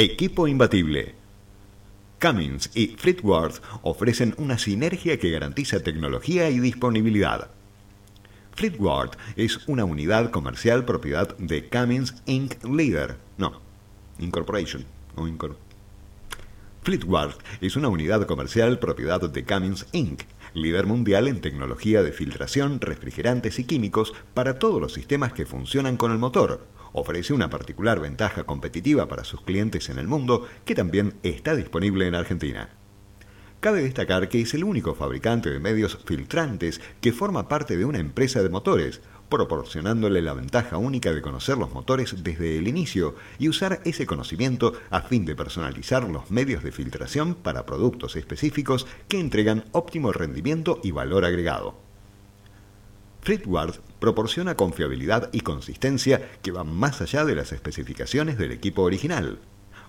Equipo imbatible. Cummins y Fleetwood ofrecen una sinergia que garantiza tecnología y disponibilidad. Fleetwood es una unidad comercial propiedad de Cummins Inc. Leader. No, Incorporation. O Fleetwood es una unidad comercial propiedad de Cummins Inc., líder mundial en tecnología de filtración, refrigerantes y químicos para todos los sistemas que funcionan con el motor. Ofrece una particular ventaja competitiva para sus clientes en el mundo que también está disponible en Argentina. Cabe destacar que es el único fabricante de medios filtrantes que forma parte de una empresa de motores, proporcionándole la ventaja única de conocer los motores desde el inicio y usar ese conocimiento a fin de personalizar los medios de filtración para productos específicos que entregan óptimo rendimiento y valor agregado. Fleetwood proporciona confiabilidad y consistencia que van más allá de las especificaciones del equipo original.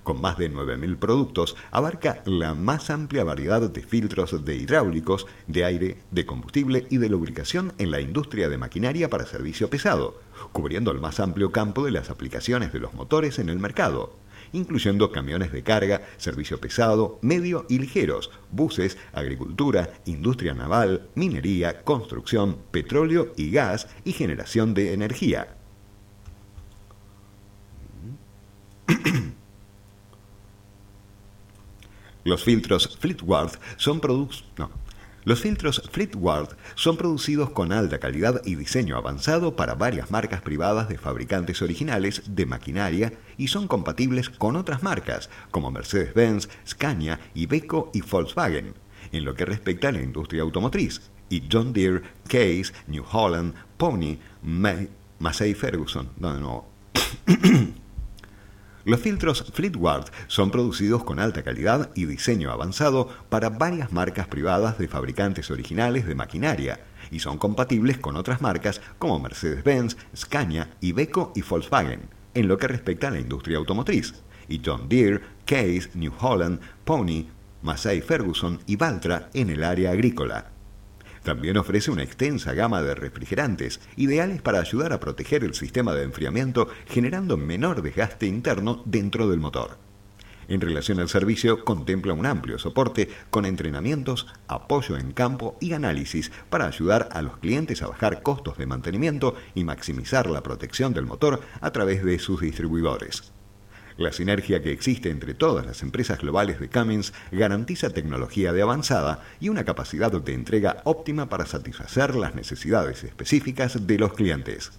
Con más de 9.000 productos, abarca la más amplia variedad de filtros de hidráulicos, de aire, de combustible y de lubricación en la industria de maquinaria para servicio pesado, cubriendo el más amplio campo de las aplicaciones de los motores en el mercado incluyendo camiones de carga, servicio pesado, medio y ligeros, buses, agricultura, industria naval, minería, construcción, petróleo y gas y generación de energía. Los filtros Fleetwood son Los filtros Fleetwood son producidos con alta calidad y diseño avanzado para varias marcas privadas de fabricantes originales de maquinaria y son compatibles con otras marcas como Mercedes-Benz, Scania, Iveco y Volkswagen, en lo que respecta a la industria automotriz, y John Deere, Case, New Holland, Pony, Massey Ferguson. No, no. Los filtros Fleetwood son producidos con alta calidad y diseño avanzado para varias marcas privadas de fabricantes originales de maquinaria y son compatibles con otras marcas como Mercedes-Benz, Scania, Iveco y Volkswagen, en lo que respecta a la industria automotriz, y John Deere, Case, New Holland, Pony, Massey Ferguson y Valtra en el área agrícola. También ofrece una extensa gama de refrigerantes, ideales para ayudar a proteger el sistema de enfriamiento generando menor desgaste interno dentro del motor. En relación al servicio, contempla un amplio soporte con entrenamientos, apoyo en campo y análisis para ayudar a los clientes a bajar costos de mantenimiento y maximizar la protección del motor a través de sus distribuidores. La sinergia que existe entre todas las empresas globales de Cummins garantiza tecnología de avanzada y una capacidad de entrega óptima para satisfacer las necesidades específicas de los clientes.